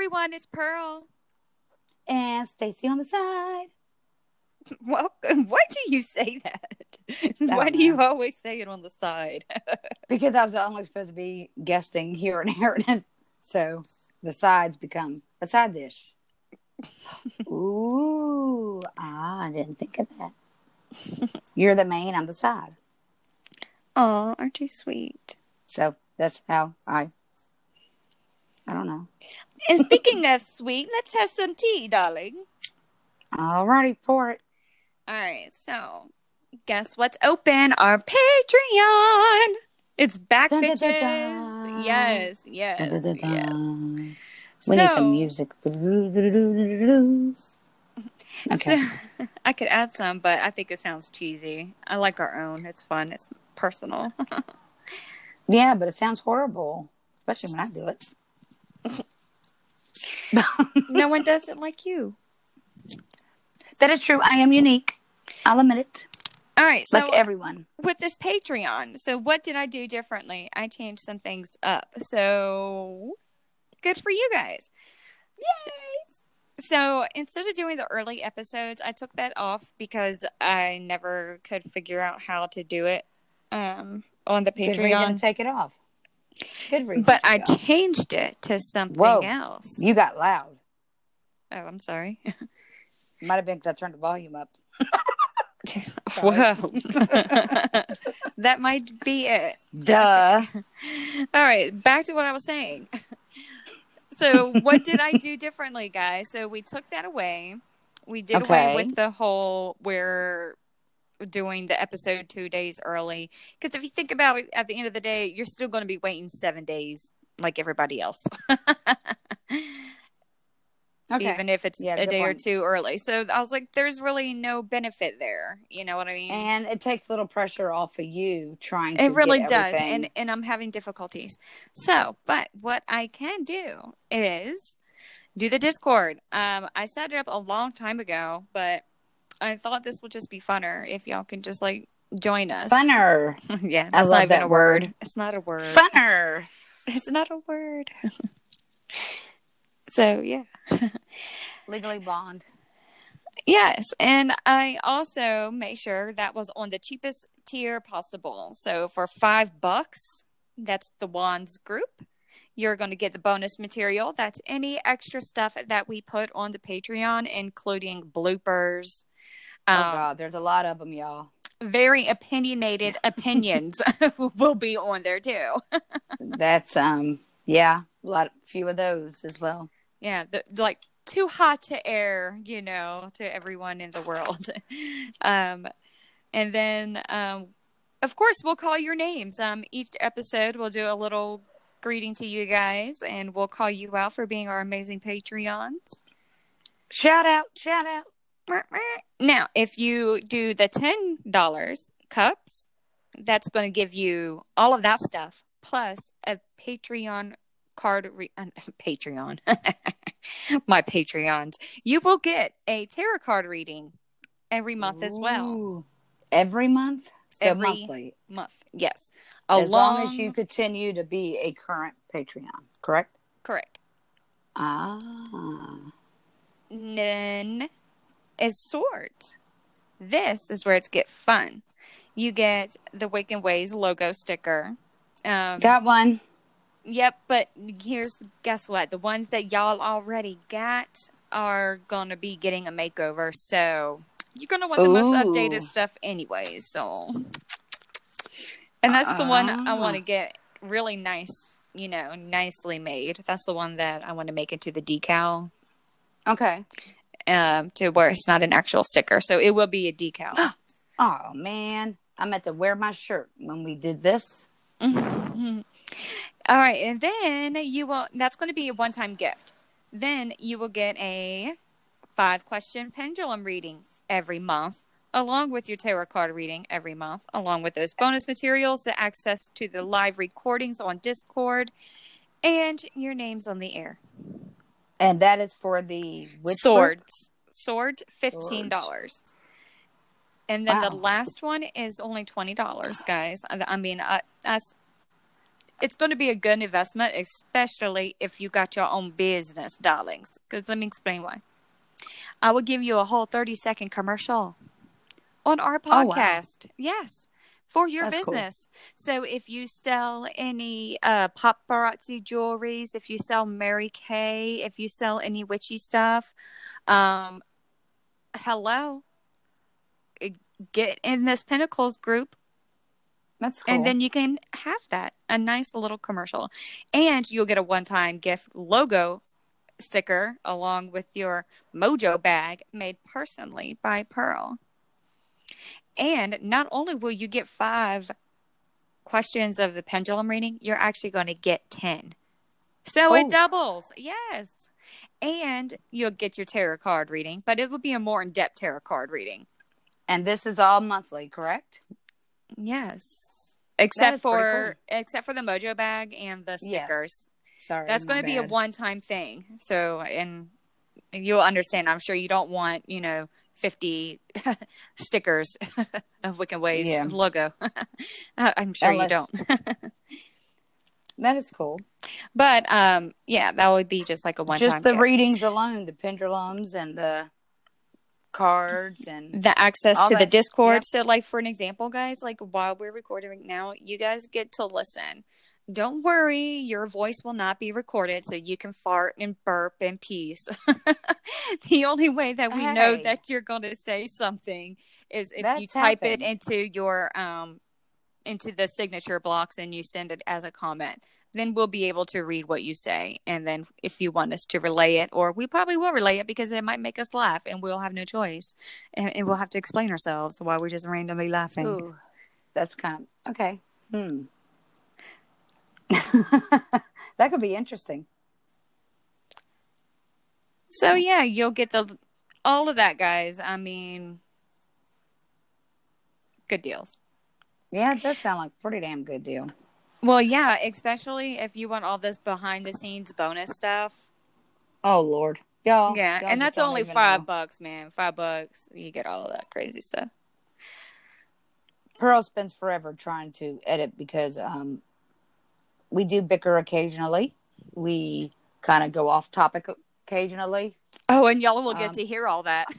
everyone. It's Pearl. And Stacy on the side. Welcome. Why do you say that? Why do you always say it on the side? because I was only supposed to be guesting here and Aaron. So the sides become a side dish. Ooh, ah, I didn't think of that. You're the main, I'm the side. Oh, aren't you sweet? So that's how I. I don't know. And speaking of sweet, let's have some tea, darling. Alrighty, pour it. All right, so guess what's open? Our Patreon. It's back, dun, bitches. Dun, dun, yes, yes, yes. We so, need some music. Okay. So, I could add some, but I think it sounds cheesy. I like our own. It's fun. It's personal. yeah, but it sounds horrible, especially when I do it. no one does it like you. That is true. I am unique. I'll admit it. All right, so like everyone with this Patreon. So what did I do differently? I changed some things up. So good for you guys. Yay! So instead of doing the early episodes, I took that off because I never could figure out how to do it um, on the Patreon. Good reason to take it off. Good reason. But I changed it to something Whoa, esse. You got loud. Oh, I'm sorry. Might have been because I turned the volume up. Whoa. that might be it. Duh. All right, back to what I was saying. so, what did I do differently, guys? So, we took that away. We did okay. away with the whole we're doing the episode two days early. Because if you think about it, at the end of the day, you're still going to be waiting seven days like everybody else. okay. even if it's yeah, a day point. or two early. So I was like, there's really no benefit there. You know what I mean? And it takes a little pressure off of you trying to It really does. And and I'm having difficulties. So, but what I can do is do the Discord. Um, I set it up a long time ago, but I thought this would just be funner if y'all can just like join us. Funner. yeah, that's not even a word. word. It's not a word. Funner. It's not a word. So yeah. Legally blonde. Yes, and I also made sure that was on the cheapest tier possible. So for five bucks, that's the Wands group. You're going to get the bonus material. That's any extra stuff that we put on the Patreon, including bloopers. Oh um, God, there's a lot of them, y'all. Very opinionated opinions will be on there too. that's um, yeah, a lot, few of those as well. Yeah the, like too hot to air you know to everyone in the world. Um and then um of course we'll call your names. Um each episode we'll do a little greeting to you guys and we'll call you out for being our amazing patreons. Shout out shout out now if you do the ten dollars cups that's going to give you all of that stuff plus a patreon card re- uh, Patreon, my Patreons, you will get a tarot card reading every month Ooh. as well. Every month? So every monthly. Month, yes. As long as you continue to be a current Patreon, correct? Correct. Ah. Then is sort. This is where it's get fun. You get the Wiccan Ways logo sticker. Um, Got one. Yep, but here's guess what? The ones that y'all already got are gonna be getting a makeover, so you're gonna want the most updated stuff anyways. So, and that's the one I want to ah. get really nice, you know, nicely made. That's the one that I want to make into the decal. Okay. Um, to where it's not an actual sticker, so it will be a decal. oh man, I meant to wear my shirt when we did this. All right, and then you will. That's going to be a one-time gift. Then you will get a five-question pendulum reading every month, along with your tarot card reading every month, along with those bonus materials, the access to the live recordings on Discord, and your names on the air. And that is for the swords. Swords, fifteen dollars. And then wow. the last one is only twenty dollars, guys. I mean, uh, us it's going to be a good investment, especially if you got your own business, darlings. Because let me explain why. I will give you a whole 30 second commercial on our Oh, wow. podcast. Yes. For your That's cool. business. So if you sell any uh, paparazzi jewelries, if you sell Mary Kay, if you sell any witchy stuff, um, hello. Get in this Pentacles group That's cool. and then you can have that a nice little commercial and you'll get a one-time gift logo sticker along with your mojo bag made personally by pearl and not only will you get five questions of the pendulum reading you're actually going to get 10 so Oh. it doubles yes and you'll get your tarot card reading but it will be a more in-depth tarot card reading and this is all monthly, correct? Yes. Except for except for the mojo bag and the Yes. stickers. Sorry. That's going to be a one-time thing. So and you'll understand. I'm sure you don't want, you know, 50 stickers of Wiccan Ways Yeah. logo. I'm sure Unless- you don't. That is cool. but um yeah, that would be just like a one-time Just the gift. readings alone, the pendulums and the cards and the access to the Discord. yep. So, like for an example, guys, like while we're recording right now, you guys get to listen. Don't worry, your voice will not be recorded, so you can fart and burp in peace. the only way that we know that you're going to say something is if you type it into your um into the signature blocks and you send it as a comment. Then we'll be able to read what you say, and then if you want us to relay it, or we probably will relay it because it might make us laugh, and we'll have no choice, and, and we'll have to explain ourselves while we're just randomly laughing. Ooh, that's kind of okay. Hmm. that could be interesting. So yeah, you'll get the all of that, guys. I mean, good deals. Yeah, it does sound like a pretty damn good deal. Well, yeah, especially if you want all this behind the scenes bonus stuff. Oh Lord, y'all. yeah, y'all and that's only five know. bucks, man. Five bucks, you get all of that crazy stuff. Pearl spends forever trying to edit because um, we do bicker occasionally. We kind of go off topic occasionally. Oh, and y'all will get Um, to hear all that.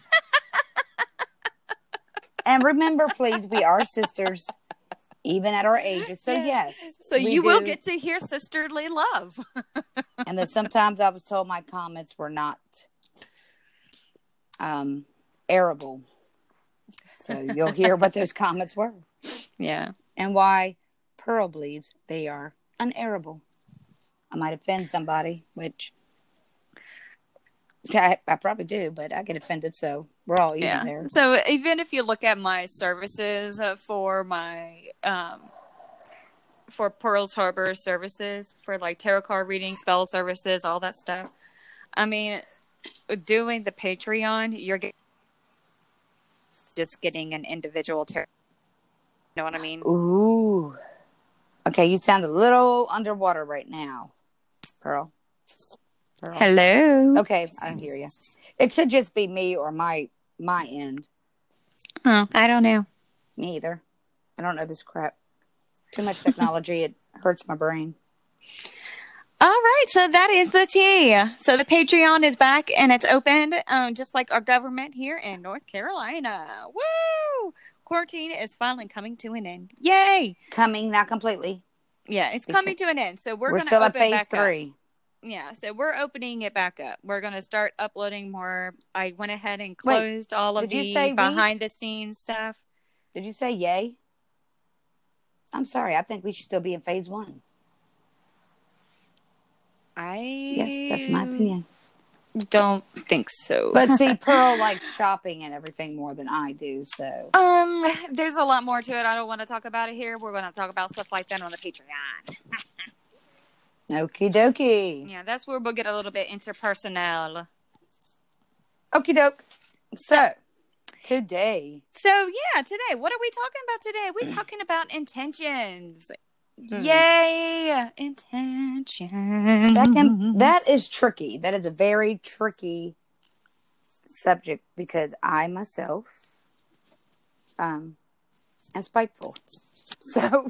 And remember, please, we are sisters, even at our ages. So yes, So you will get to hear sisterly love. and then sometimes I was told my comments were not um arable. So you'll hear what those comments were yeah. and why Pearl believes they are unairable. I might offend somebody, which I, I probably do, but I get offended, so we're all eating yeah. there. So even if you look at my services uh, for my um for Pearl's Harbor services for like tarot card reading, spell services, all that stuff. I mean, doing the Patreon, you're get- just getting an individual tarot. You know what I mean? Ooh. Okay, you sound a little underwater right now, Pearl. Pearl. Hello. Okay, I hear you. It could just be me or my my end. Oh, I don't know. Me either. I don't know this crap. Too much technology. it hurts my brain. All right, so that is the tea. So the Patreon is back and it's open, um, just like our government here in North Carolina. Woo! Quarantine is finally coming to an end. Yay! Coming, not completely. Yeah, it's coming to an end. So we're, We're, gonna still at phase three. up. Yeah, so we're opening it back up. We're gonna start uploading more. I went ahead and Wait, closed all of the say we? behind the scenes stuff. Did you say yay? I'm sorry. I think we should still be in phase one. I Yes, that's my opinion. Don't think so. But see, Pearl likes shopping and everything more than I do. So Um, there's a lot more to it. I don't want to talk about it here. We're going to talk about stuff like that on the Patreon. okie dokie. Yeah, that's where we'll get a little bit interpersonal. Okie doke. So today, So yeah, today, what are we talking about today? We're talking about intentions. Hmm. Yay, intentions. that can that is tricky. That is a very tricky subject because I myself um am spiteful. So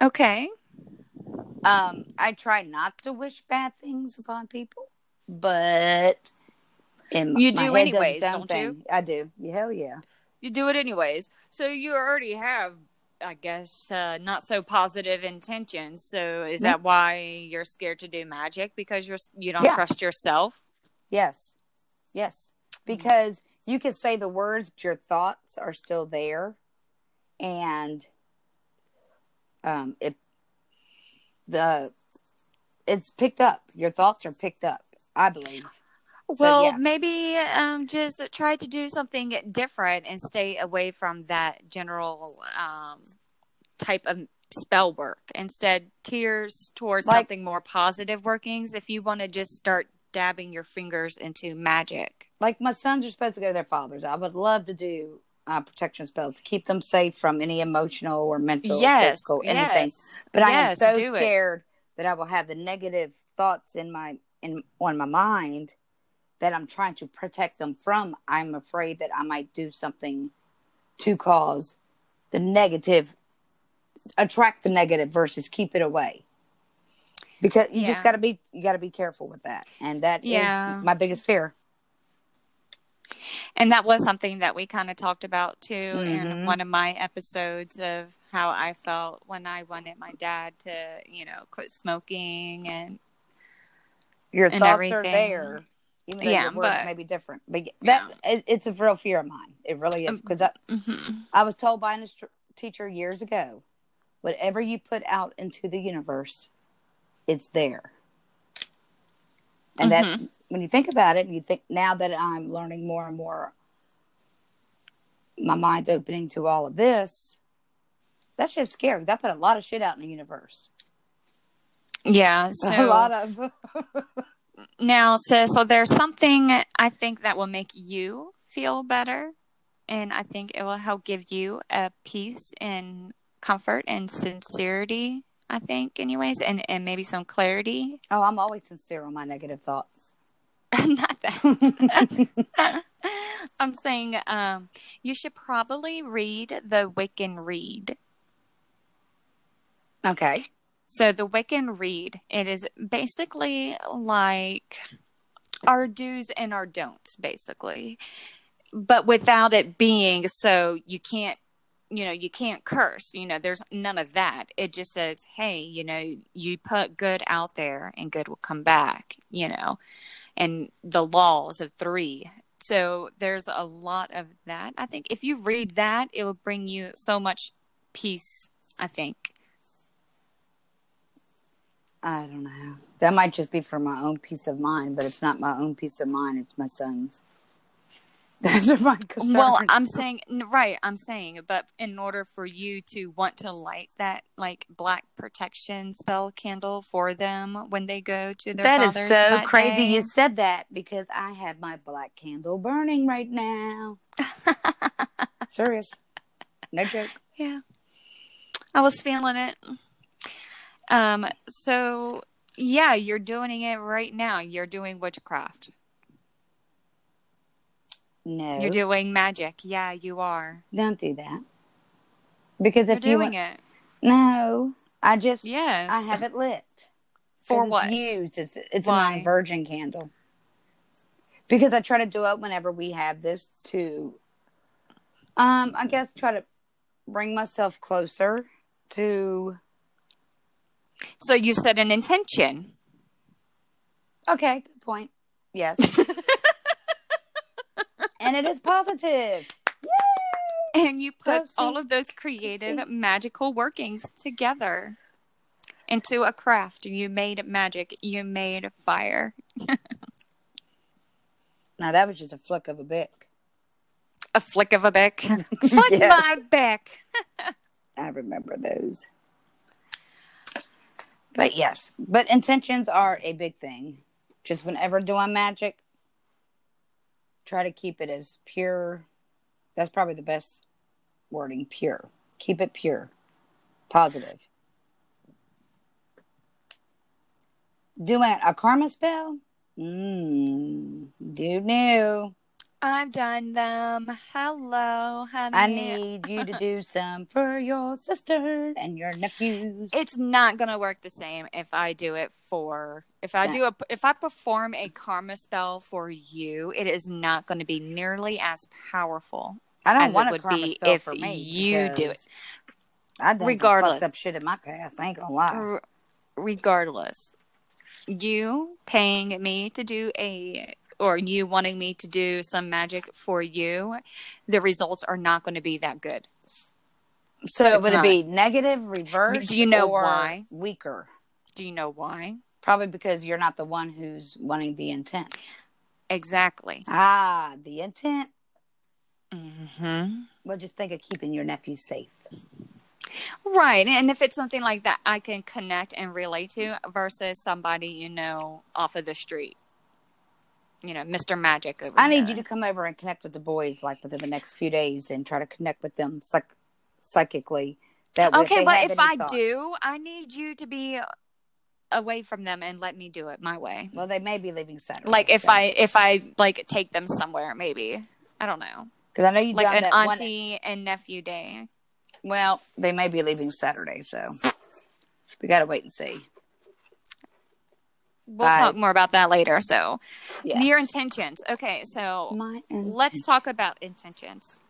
Okay. Um, I try not to wish bad things upon people, but in You do anyways, don't you? I do. Hell yeah. You do it anyways. So you already have, I guess, uh, not so positive intentions. So is Yeah. that why you're scared to do magic because you're you don't Yeah. trust yourself? Yes. Yes. Mm-hmm. Because you can say the words, but your thoughts are still there. And um it the it's picked up. Your thoughts are picked up, I believe. So, Well, yeah. maybe um, just try to do something different and stay away from that general um, type of spell work. Instead, tears towards Like- something more positive workings. If you want to just start dabbing your fingers into magic. Like my sons are supposed to go to their fathers. I would love to do uh, protection spells to keep them safe from any emotional or mental, or yes, physical, anything. yes, But I am so do it. scared that I will have the negative thoughts in my in on my mind that I'm trying to protect them from. I'm afraid that I might do something to cause the negative attract the negative versus keep it away. Because you Yeah. just got to be you got to be careful with that. And that is Yeah. my biggest fear. And that was something that we kind of talked about too in Mhm. one of my episodes of how I felt when I wanted my dad to, you know, quit smoking and Your And thoughts everything. are there. Even though Yeah, your words but- may be different, but that it, it's a real fear of mine. It really Um, is because I, Mhm. I was told by an teacher years ago, whatever you put out into the universe, it's there. And that Mm-hmm. when you think about it, and you think now that I'm learning more and more, my mind's opening to all of this. That's just scary. That put a lot of shit out in the universe. yeah. So a lot of. now, so so there's something I think that will make you feel better, and I think it will help give you a peace and comfort and sincerity. I think, anyways, and and maybe some clarity. oh, I'm always sincere on my negative thoughts. Not that. I'm saying um, you should probably read the Wiccan Rede. Okay. So the Wiccan Rede, it is basically like our do's and our don'ts, basically, but without it being so you can't, you know, you can't curse. You know, there's none of that. It just says, hey, you know, you put good out there and good will come back. You know, and the laws of three. So there's a lot of that. I think if you read that, it will bring you so much peace. I think. I don't know. That might just be for my own peace of mind, but it's not my own peace of mind. It's my son's. Those are my concerns. Well, I'm saying right. I'm saying, but in order for you to want to light that like black protection spell candle for them when they go to their that is so that crazy day- you said that because I have my black candle burning right now. Serious. No joke. Yeah, I was feeling it. Um. So yeah, you're doing it right now. You're doing witchcraft. No. You're doing magic. Yeah, you are. don't do that. Because if You're you doing want, it. No. I just Yes. I have it lit. For what? It's used. It's it's Why? a non-virgin candle. Because I try to do it whenever we have this to, um, I guess try to bring myself closer to. So you set an intention. Okay, good point. Yes. and it is positive. Yay! and you put all of those creative magical workings together into a craft you made magic you made fire Now that was just a flick of a bic. a flick of a beck flick Yes. my beck I remember those. But yes, but intentions are a big thing. Just whenever doing magic, try to keep it as pure. That's probably the best wording pure. Keep it pure, positive. Doing a karma spell? Mmm, dude new. I've done them. Hello, honey. I need you to do some for your sister and your nephews. It's not gonna work the same if I do it for if I do a if I perform a karma spell for you. It is not going to be nearly as powerful. I don't as it want a would be spell if for me. you do it. I done Regardless. up shit in my past. I ain't gonna lie. R- regardless, you paying me to do a or you wanting me to do some magic for you, the results are not going to be that good. So It's would not. it be negative, reverse? Do you know or why? Weaker. Do you know why? Probably because you're not the one who's wanting the intent. Exactly. Ah, the intent. hmm Well, just think of keeping your nephew safe. Right. And if it's something like that I can connect and relate to versus somebody, you know, off of the street. You know, Mr. Magic over I need you to come over and connect with the boys like within the next few days and try to connect with them psych- psychically. That way Okay, they but if I thoughts- do, I need you to be away from them and let me do it my way. well, they may be leaving Saturday. Like if I if I like take them somewhere maybe. I don't know. because I know you Like done an that one. auntie and nephew day. Well, they may be leaving Saturday, so we got to wait and see. We'll Bye. talk more about that later. So Yes. your intentions. Okay, so My let's talk about intentions.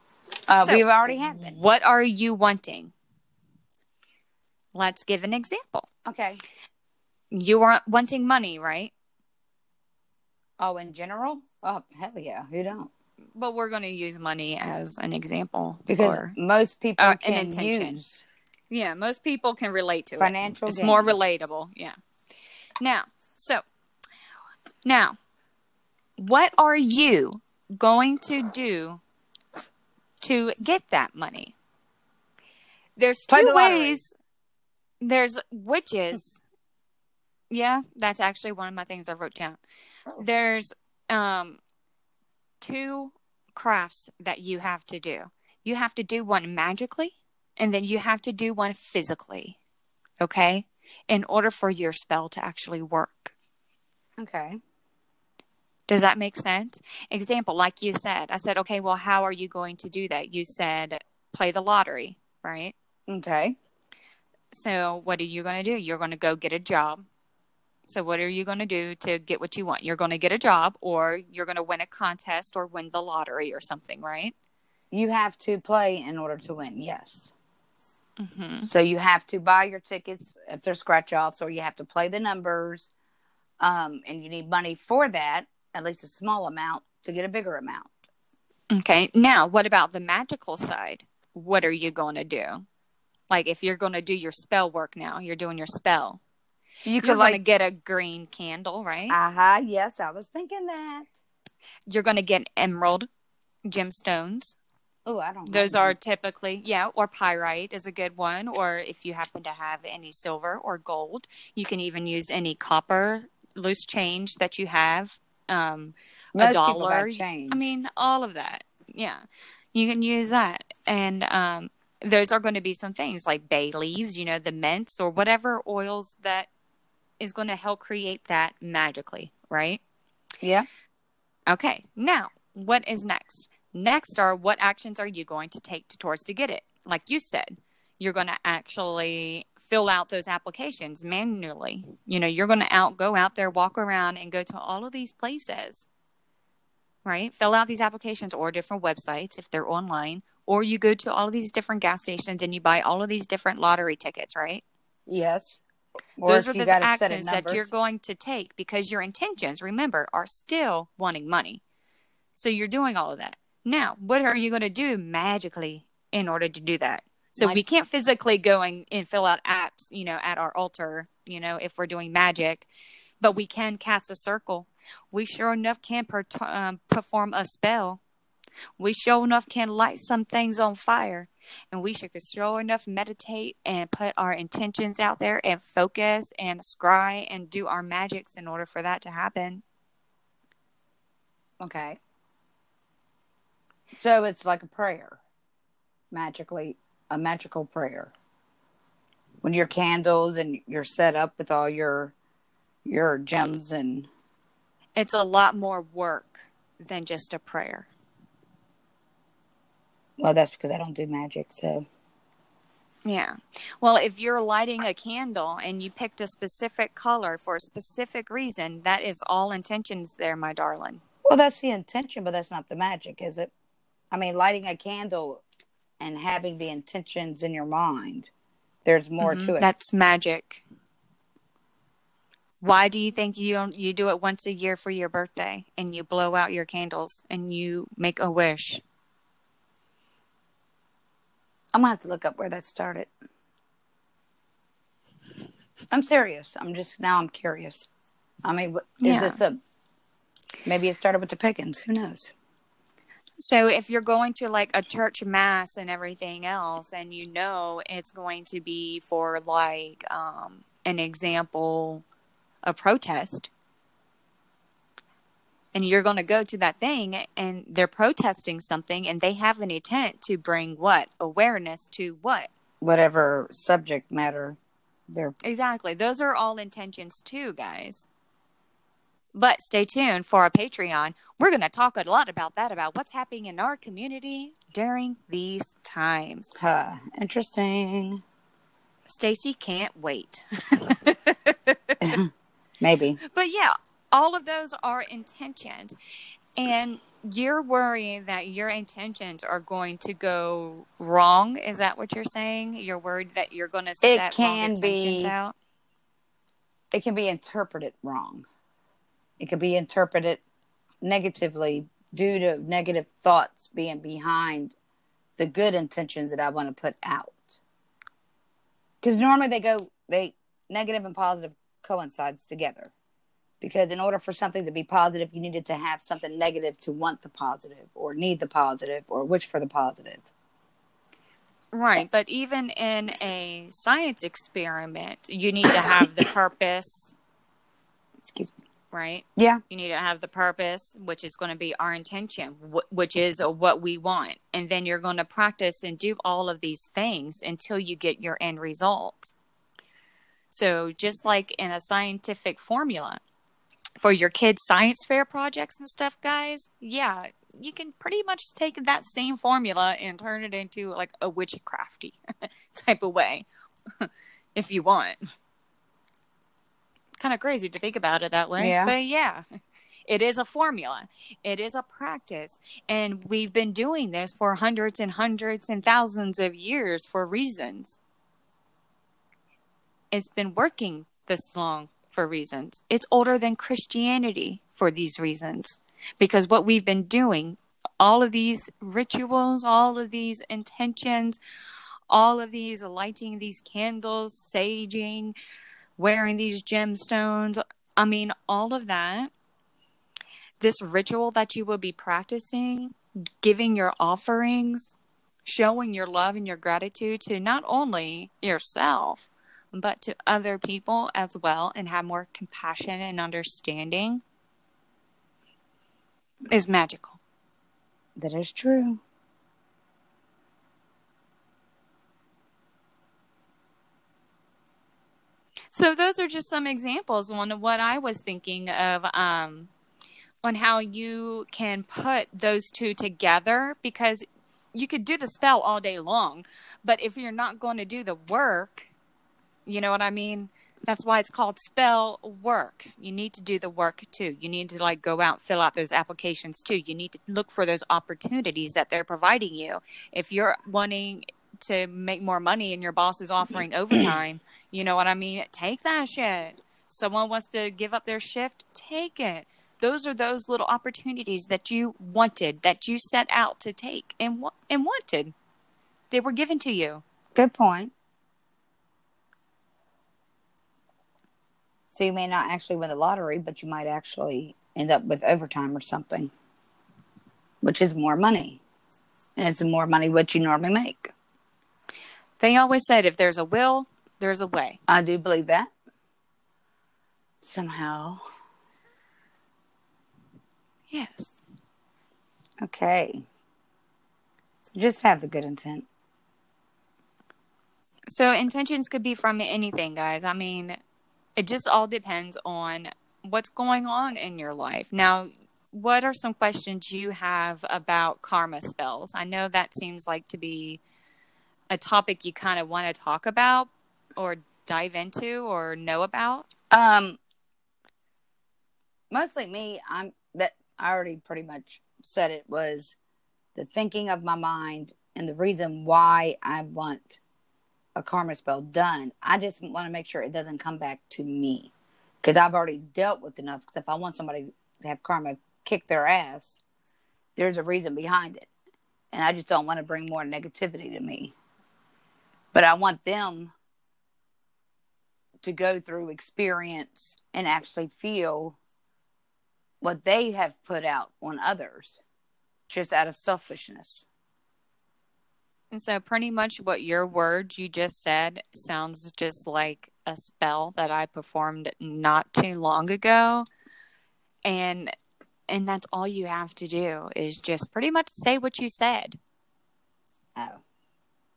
Uh, so- we've already had. What are you wanting? Let's give an example. Okay. You are wanting money, right? Oh, in general? Oh, hell yeah. Who don't? But we're going to use money as an example. Because most people uh, can use yeah, most people can relate to it. financial It's gain. more relatable. Yeah. Now, so now, what are you going to do to get that money? There's Play two the ways. There's witches. yeah, that's actually one of my things I wrote down. There's um two crafts that you have to do. You have to do one magically and then you have to do one physically. Okay? In order for your spell to actually work. Okay. Does that make sense? Example, like you said, I said, okay, well, how are you going to do that? You said play the lottery, right? Okay. So, what are you going to do? You're going to go get a job. So, what are you going to do to get what you want? You're going to get a job, or you're going to win a contest or win the lottery or something, right? You have to play in order to win. Yes. hmm So you have to buy your tickets if they're scratch offs, or you have to play the numbers. Um, and you need money for that, at least a small amount, to get a bigger amount. Okay. Now, what about the magical side? What are you going to do? Like, if you're going to do your spell work now, you're doing your spell. You You're could going to like, get a green candle, right? Uh huh. yes, I was thinking that. You're going to get emerald gemstones. Oh, I don't. Those are typically, yeah, or pyrite is a good one. Or if you happen to have any silver or gold, you can even use any copper loose change that you have. Um, Most a dollar. change. I mean, all of that. Yeah, you can use that, and um, those are going to be some things like bay leaves, you know, the mints or whatever oils that is going to help create that magically, right? yeah. Okay, now what is next? Next are what actions are you going to take to, towards to get it? Like you said, you're going to actually fill out those applications manually. You know, you're going to out go out there, walk around, and go to all of these places. Right? Fill out these applications or different websites if they're online, or you go to all of these different gas stations and you buy all of these different lottery tickets. Right? Yes. Or those are the got a set of actions that you're going to take because your intentions, remember, are still wanting money. So you're doing all of that. Now, what are you going to do magically in order to do that? So Like- we can't physically go and, and fill out apps, you know, at our altar, you know, if we're doing magic, but we can cast a circle. We sure enough can per- um, perform a spell. We sure enough can light some things on fire. And we should sure enough meditate and put our intentions out there and focus and scry and do our magics in order for that to happen. Okay. So it's like a prayer, magically, a magical prayer. When your candles and you're set up with all your your gems and It's a lot more work than just a prayer. Well, that's because I don't do magic, so. Yeah. Well, if you're lighting a candle and you picked a specific color for a specific reason, that is all intentions there, my darling. Well, that's the intention, but that's not the magic, is it? I mean, lighting a candle and having the intentions in your mind, there's more Mhm. to it. That's magic. Why do you think you don't- you do it once a year for your birthday and you blow out your candles and you make a wish? I'm gonna have to look up where that started. I'm serious. I'm just now. I'm curious. I mean, is Yeah. this a? Maybe it started with the pagans. Who knows? So if you're going to like a church mass and everything else and you know it's going to be for like um an example a protest and you're going to go to that thing and they're protesting something and they have an intent to bring what? Awareness to what? Whatever subject matter they're. exactly. Those are all intentions too guys but stay tuned for our patreon we're going to talk a lot about that about what's happening in our community during these times Huh, interesting. stacy can't wait Maybe. But yeah, all of those are intentions. And you're worrying that your intentions are going to go wrong. Is that what you're saying? You're worried that you're going to set wrong can intentions be. out? It can be interpreted wrong. It could be interpreted negatively due to negative thoughts being behind the good intentions that I want to put out. Because normally they go, they negative and positive coincides together. Because in order for something to be positive, you needed to have something negative to want the positive, or need the positive, or wish for the positive. Right. But even in a science experiment, you need to have the purpose, Excuse me. Right? Yeah, You need to have the purpose, which is going to be our intention, wh- which is what we want. And then you're going to practice and do all of these things until you get your end result. So, just like in a scientific formula for your kids' science fair projects and stuff, guys, yeah, you can pretty much take that same formula and turn it into like a witchcrafty type of way if you want. Kind of crazy to think about it that way. Yeah. But yeah, it is a formula, it is a practice. And we've been doing this for hundreds and hundreds and thousands of years for reasons. It's been working this long for reasons. It's older than Christianity for these reasons. Because what we've been doing, all of these rituals, all of these intentions, all of these lighting these candles, saging, wearing these gemstones, I mean, all of that, this ritual that you will be practicing, giving your offerings, showing your love and your gratitude to not only yourself, but to other people as well, and have more compassion and understanding is magical. that is true. So those are just some examples on what I was thinking of um, on how you can put those two together because you could do the spell all day long, but if you're not going to do the work, you know what I mean? That's why it's called spell work. You need to do the work too. You need to like go out, fill out those applications too. You need to look for those opportunities that they're providing you. If you're wanting to make more money and your boss is offering overtime, you know what I mean? Take that shit. Someone wants to give up their shift, take it. Those are those little opportunities that you wanted, that you set out to take and wa- and wanted. They were given to you. Good point. So you may not actually win the lottery, but you might actually end up with overtime or something, which is more money. And it's more money what you normally make. They always said if there's a will, there's a way. I do believe that. Somehow. Yes. Okay. So just have the good intent. So intentions could be from anything, guys. I mean, it just all depends on what's going on in your life. Now, what are some questions you have about karma spells? I know that seems like to be a topic you kind of want to talk about or dive into or know about. Um, mostly me. I'm that I already pretty much said it was the thinking of my mind and the reason why I want a karma spell done. I just want to make sure it doesn't come back to me because I've already dealt with enough. Because if I want somebody to have karma kick their ass, there's a reason behind it. And I just don't want to bring more negativity to me. But I want them to go through experience and actually feel what they have put out on others just out of selfishness. And so, pretty much what your words you just said sounds just like a spell that I performed not too long ago. And and that's all you have to do is just pretty much say what you said. Oh.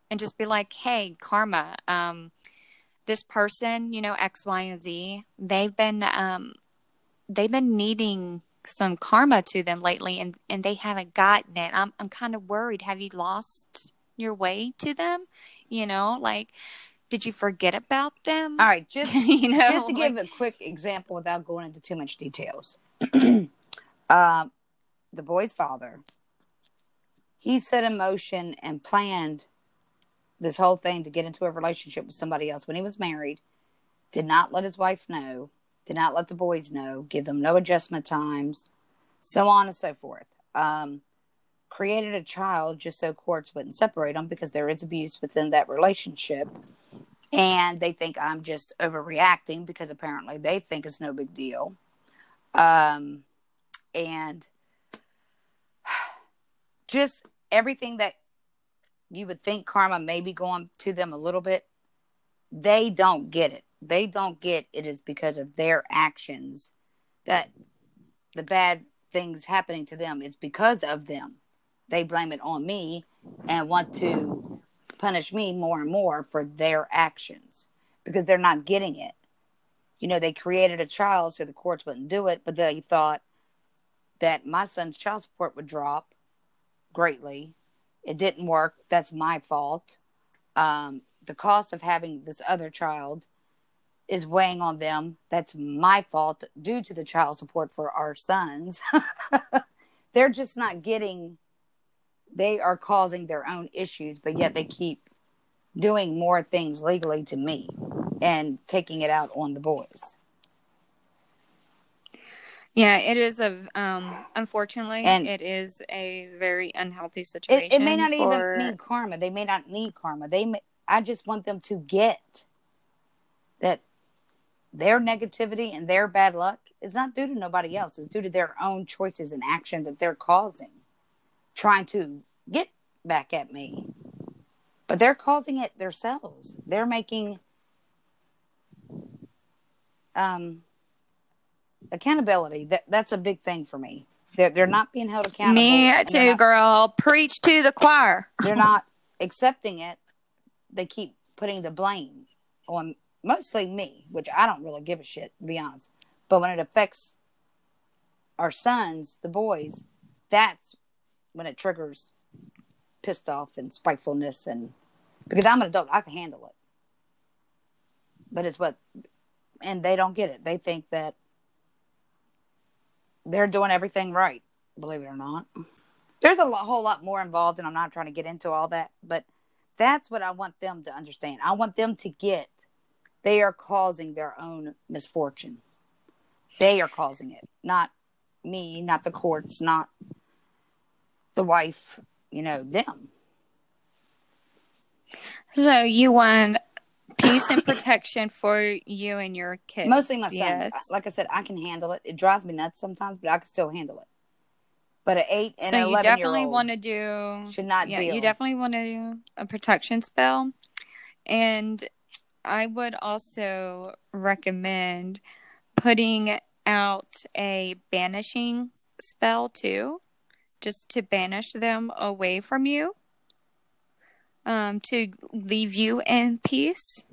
And just be like, "Hey, karma, um this person, you know, X, Y, and Z, they've been um they've been needing some karma to them lately and and they haven't gotten it. I'm I'm kind of worried. Have you lost your way to them? You know, like did you forget about them? All right, just you know, just to like, give a quick example without going into too much details. Um, the boy's father, he set in motion and planned this whole thing to get into a relationship with somebody else when he was married. Did not let his wife know. Did not let the boys know. Give them no adjustment times, so on and so forth. Um, created a child just so courts wouldn't separate them because there is abuse within that relationship. And they think I'm just overreacting because apparently they think it's no big deal. Um, and just everything that you would think karma may be going to them a little bit, they don't get it. They don't get it is because of their actions that the bad things happening to them is because of them. They blame it on me and want to punish me more and more for their actions because they're not getting it. You know, they created a child so the courts wouldn't do it, but they thought that my son's child support would drop greatly. It didn't work. That's my fault. Um, the cost of having this other child is weighing on them. That's my fault due to the child support for our sons. They're just not getting, they are causing their own issues, but yet they keep doing more things legally to me and taking it out on the boys. Yeah, it is a um unfortunately and it is a very unhealthy situation. It, it may not for... even need karma. They may not need karma. They may I just want them to get that their negativity and their bad luck is not due to nobody else. It's due to their own choices and actions that they're causing, trying to get back at me. But they're causing it themselves. They're making um accountability that that's a big thing for me. They're, they're not being held accountable me too not, girl. Preach to the choir. They're not accepting it. They keep putting the blame on mostly me which i don't really give a shit to be honest. But when it affects our sons the boys that's when it triggers pissed off and spitefulness and because i'm an adult i can handle it. But it's what and they don't get it. They think that they're doing everything right, believe it or not. There's a whole lot more involved, and I'm not trying to get into all that, but that's what I want them to understand. I want them to get they are causing their own misfortune. They are causing it, not me, not the courts, not the wife, you know, them. So you want peace and protection for you and your kids. Mostly my son. Yes. Like I said, I can handle it. It drives me nuts sometimes, but I can still handle it. But an eight and so you definitely want to do should not. Yeah, deal. you definitely want to do a protection spell, and I would also recommend putting out a banishing spell too, just to banish them away from you um, to leave you in peace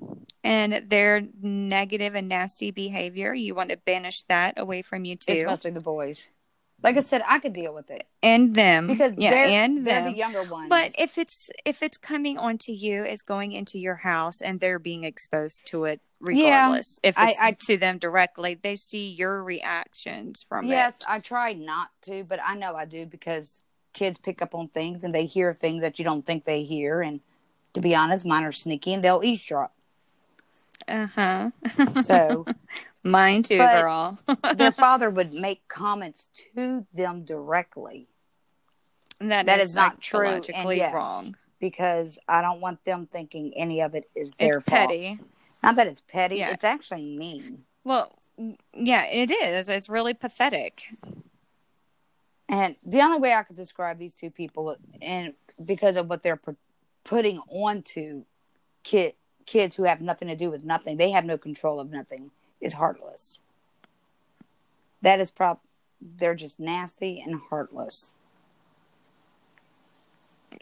and their negative and nasty behavior. You want to banish that away from you too. Especially the boys. Like I said, I could deal with it and them because yeah, they're, and they're them. the younger ones. But if it's if it's coming onto you, it's going into your house, and they're being exposed to it Yeah, regardless. if I- it's I- to them directly, they see your reactions from yes, it. Yes, I try not to, but I know I do because kids pick up on things and they hear things that you don't think they hear. And to be honest, mine are sneaky and they'll eavesdrop. Uh huh. So Mine too, girl. their father would make comments to them directly. that, That is not true. And yes, wrong. because I don't want them thinking any of it is their It's fault. petty. Not that it's petty, Yeah. it's actually mean. Well, yeah, it is. It's really pathetic. And the only way I could describe these two people, and because of what they're putting onto kid kids who have nothing to do with nothing, they have no control of nothing, is heartless. That is prob. They're just nasty and heartless.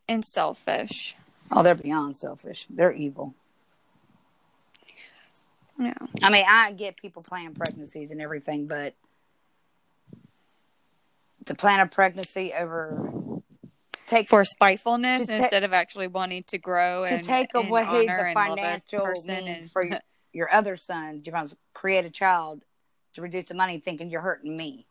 and selfish. Oh, they're beyond selfish. They're evil. Yeah. I mean, I get people planning pregnancies and everything, but to plan a pregnancy over take For spitefulness ta- instead of actually wanting to grow to and take away the and a financial means and- for your, your other son, you're going to create a child to reduce the money, thinking you're hurting me.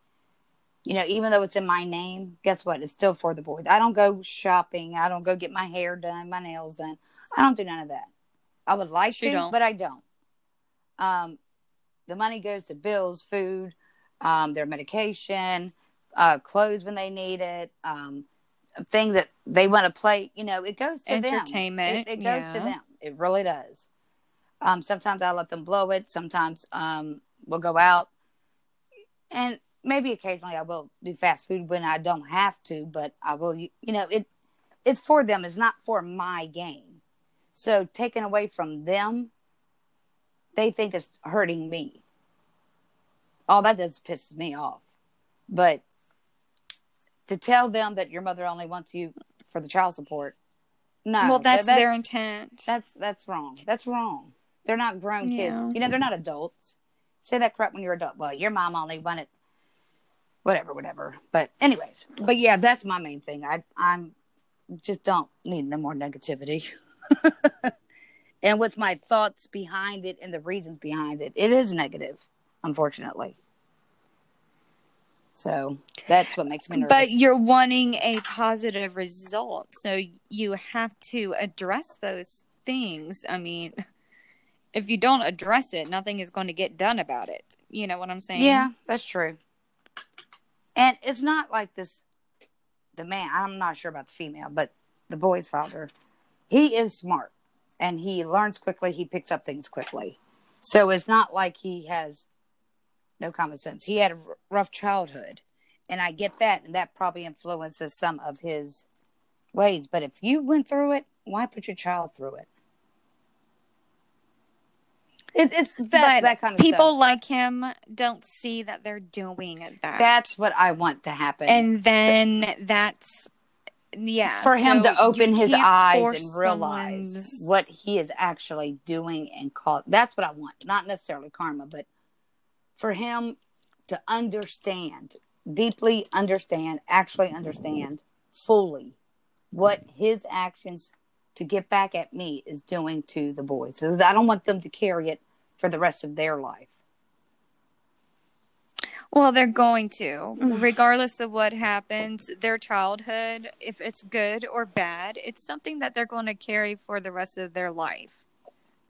You know, even though it's in my name, guess what? It's still for the boys. I don't go shopping. I don't go get my hair done, my nails done. I don't do none of that. I would like She to, don't. but I don't. Um, the money goes to bills, food, um, their medication, uh, clothes when they need it, um, things that they want to play. You know, it goes to them. Entertainment, It, it goes to them. It really does. Um, sometimes I let them blow it. Sometimes um, we'll go out, and maybe occasionally I will do fast food when I don't have to. But I will. You, you know, it it's for them. It's not for my gain. So taken away from them, they think it's hurting me. All that does pisses me off. But to tell them that your mother only wants you for the child support, no. well, that's, that- their intent. that's that's wrong. That's wrong. They're not grown Yeah. kids. You know, they're not adults. Say that crap when you're adult. Well, your mom only wanted whatever, whatever. But anyways, but yeah, that's my main thing. I I'm just don't need no more negativity. and with my thoughts behind it and the reasons behind it, it is negative, unfortunately. So that's what makes me nervous. But you're wanting a positive result, so you have to address those things. I mean, if you don't address it, nothing is going to get done about it. You know what I'm saying? Yeah, that's true. And it's not like this. The man, I'm not sure about the female, but the boy's father, he is smart and he learns quickly. He picks up things quickly. So it's not like he has no common sense. He had a r- rough childhood, and I get that, and that probably influences some of his ways. But if you went through it, why put your child through it? it it's that but that kind of people stuff. like him don't see that they're doing that. That's what I want to happen. and then that's yeah for him so to open his eyes and realize someone's- what he is actually doing and call that's what I want. Not necessarily karma, but for him to understand, deeply understand, actually understand fully what his actions to get back at me is doing to the boys. I don't want them to carry it for the rest of their life. Well, they're going to, Mm. regardless of what happens, their childhood, if it's good or bad, it's something that they're going to carry for the rest of their life.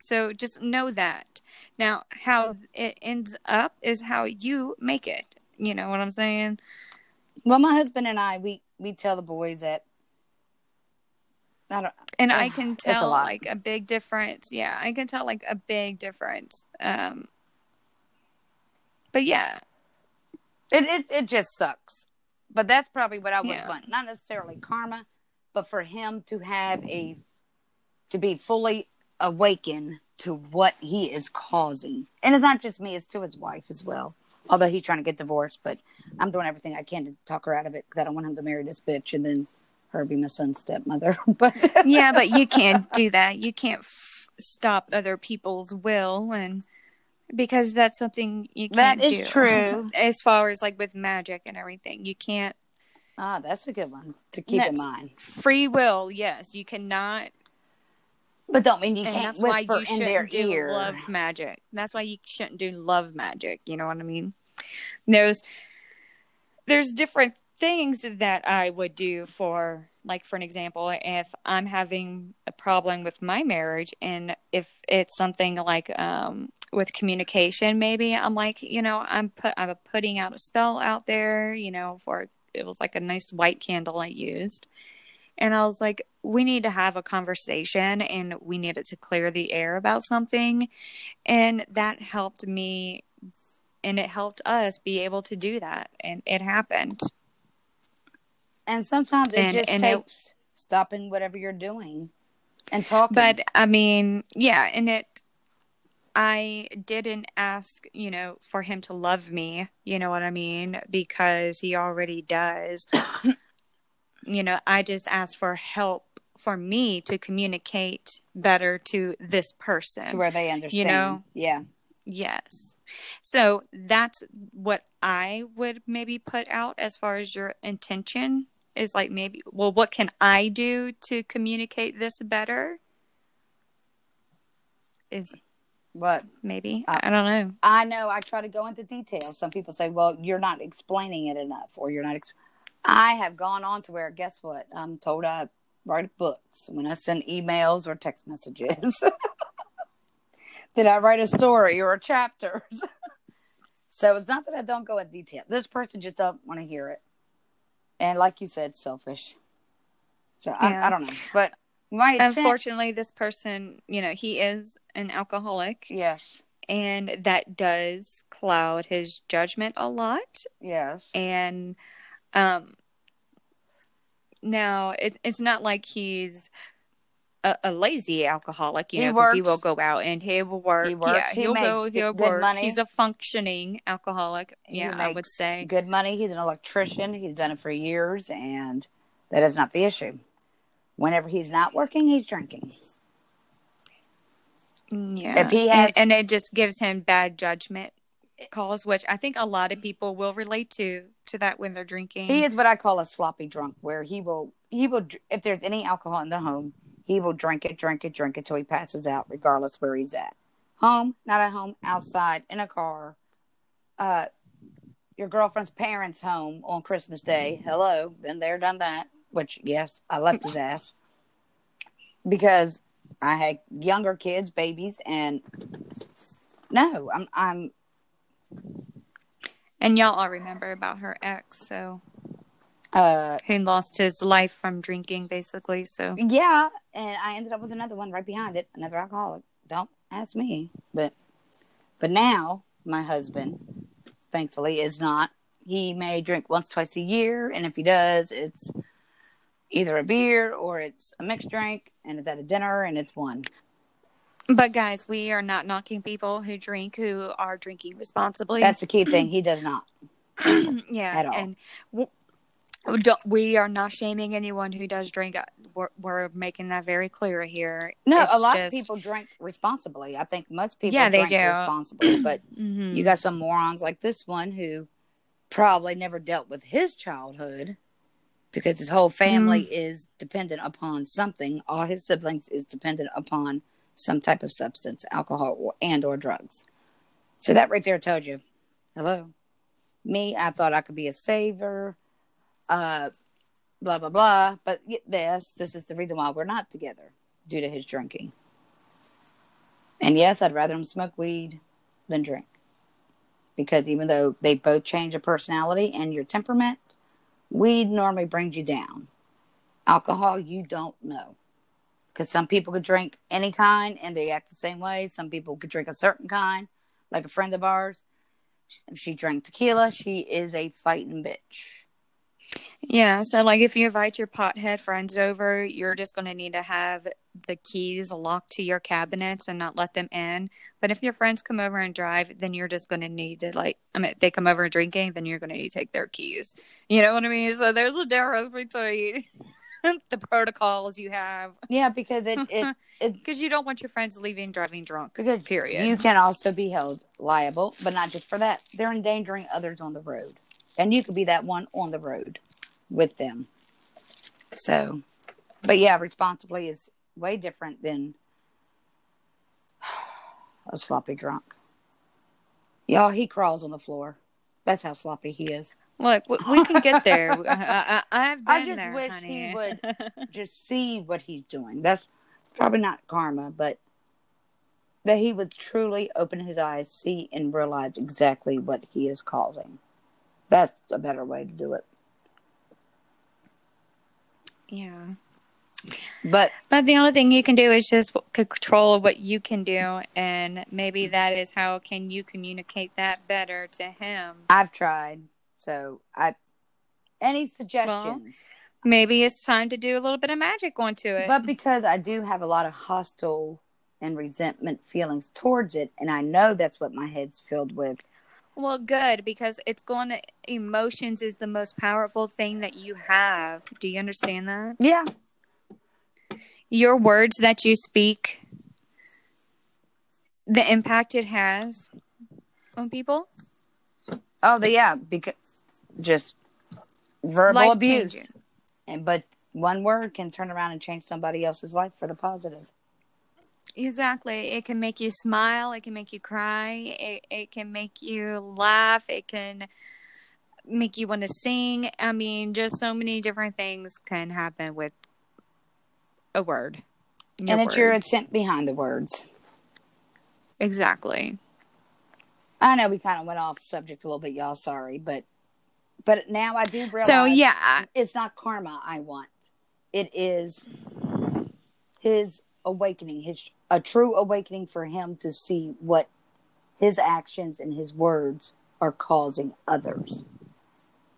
So just know that. Now, how it ends up is how you make it. You know what I'm saying? Well, my husband and I, we we tell the boys that I don't. And I can it's a tell like a big difference. Yeah, I can tell like a big difference. Um, but yeah, It, it it just sucks. But that's probably what I would Yeah. want. Not necessarily karma, but for him to have a to be fully awakened to what he is causing. And it's not just me, it's to his wife as well. Although he's trying to get divorced, but I'm doing everything I can to talk her out of it because I don't want him to marry this bitch and then her be my son's stepmother. but yeah, but you can't do that. You can't f- stop other people's will, and because that's something you That can't is do. true. As far as like with magic and everything, you can't Ah, that's a good one to keep in mind. free will. Yes, you cannot, But don't mean you and can't whisper you in their do ear. love magic. That's why you shouldn't do love magic. You know what I mean? There's there's different things that I would do for like for an example, if I'm having a problem with my marriage and if it's something like um with communication maybe I'm like, you know, I'm put I'm putting out a spell out there, you know, for it was like a nice white candle I used. And I was like, we need to have a conversation and we needed to clear the air about something. And that helped me and it helped us be able to do that. And it happened. And sometimes it And- just and it- takes stopping whatever you're doing and talking. But I mean, yeah, and it, I didn't ask, you know, for him to love me, you know what I mean? Because he already does. you know, I just asked for help for me to communicate better to this person. to where they understand. you know? yeah. Yes. So that's what I would maybe put out as far as your intention is like maybe, well, what can I do to communicate this better? Is what maybe, Uh, I don't know. I know I try to go into detail. Some people say, "Well, you're not explaining it enough," or "You're not." Ex-. I have gone on to where, guess what? I'm told I write books when I send emails or text messages. Did I write a story or a chapters? so it's not that I don't go in detail. This person just doesn't want to hear it, and like you said, selfish. So I, Yeah. I don't know, but my intent- Unfortunately, this person, you know, he is an alcoholic yes, and that does cloud his judgment a lot. yes, and um now it, it's not like he's a, a lazy alcoholic you He know 'cause he will go out and he will work He works. yeah He he'll go he'll good work money. he's a functioning alcoholic yeah i would say good money. He's an electrician. He's done it for years, and that is not the issue. Whenever he's not working, he's drinking. Mm, yeah If he And- has- and, it just gives him bad judgment calls which i think a lot of people will relate to to that when they're drinking He is what I call a sloppy drunk, where he will he will if there's any alcohol in the home, he will drink it, drink it, drink it till he passes out, regardless where he's at. Home, not at home, outside, in a car. Uh, your girlfriend's parents' home on Christmas Day. Hello, been there, done that. Which yes, I left his ass because I had younger kids, babies, and no, I'm I'm and y'all all remember about her ex so uh who lost his life from drinking basically so Yeah, and I ended up with another one right behind it, another alcoholic. Don't ask me, but but now my husband, thankfully, is not. He may drink once, twice a year, and if he does, it's either a beer or it's a mixed drink, and it's at a dinner, and it's one. But guys, we are not knocking people who drink who are drinking responsibly. That's the key thing. He does not. yeah, at all. and w- we are not shaming anyone who does drink. Uh, We're, we're making that very clear here. No, It's a lot just- of people drink responsibly. I think most people Yeah, they do. responsibly, but Mhm. You got some morons like this one who probably never dealt with his childhood because his whole family is dependent upon something. All his siblings is dependent upon some type of substance, alcohol or, and or drugs. So that right there tells you, hello. Me, I thought I could be a saver, uh, blah blah blah. But this, this is the reason why we're not together due to his drinking. And yes, I'd rather him smoke weed than drink because even though they both change your personality and your temperament, weed normally brings you down. Alcohol, you don't know. Because some people could drink any kind and they act the same way. Some people could drink a certain kind, like a friend of ours. If she drank tequila, she is a fighting bitch. Yeah, so like if you invite your pothead friends over, you're just going to need to have the keys locked to your cabinets and not let them in. But if your friends come over and drive, then you're just going to need to like, I mean, if they come over drinking, then you're going to need to take their keys. You know what I mean? So there's a difference between the protocols you have. Yeah, because it it it Because you don't want your friends leaving driving drunk. Good Period. you can also be held liable, but not just for that. They're endangering others on the road, and you could be that one on the road with them. So, but yeah, responsibly is way different than a sloppy drunk. Y'all, he crawls on the floor. That's how sloppy he is. Look, we, we can get there. I, I, have been I just there, wish honey. he would just see what he's doing. That's probably not karma, but that he would truly open his eyes, see, and realize exactly what he is causing. That's a better way to do it. yeah. But But the only thing you can do is just control what you can do, and maybe that is how can you communicate that better to him. I've tried. So I any suggestions? Maybe it's time to do a little bit of magic onto it. but because I do have a lot of hostile and resentment feelings towards it, and I know that's what my head's filled with. well, good because it's going to emotions is the most powerful thing that you have. Do you understand that? Yeah. Your words that you speak, the impact it has on people. Oh, the, yeah. Because just verbal abuse. Life-changing. And but one word can turn around and change somebody else's life for the positive. Exactly. It can make you smile. It can make you cry. It, it can make you laugh. It can make you want to sing. I mean, just so many different things can happen with a word. Your and it's your intent behind the words. Exactly. I know we kind of went off subject a little bit, y'all. Sorry, but but now I do realize. So, yeah. it's not karma I want. It is his awakening, his a true awakening for him to see what his actions and his words are causing others.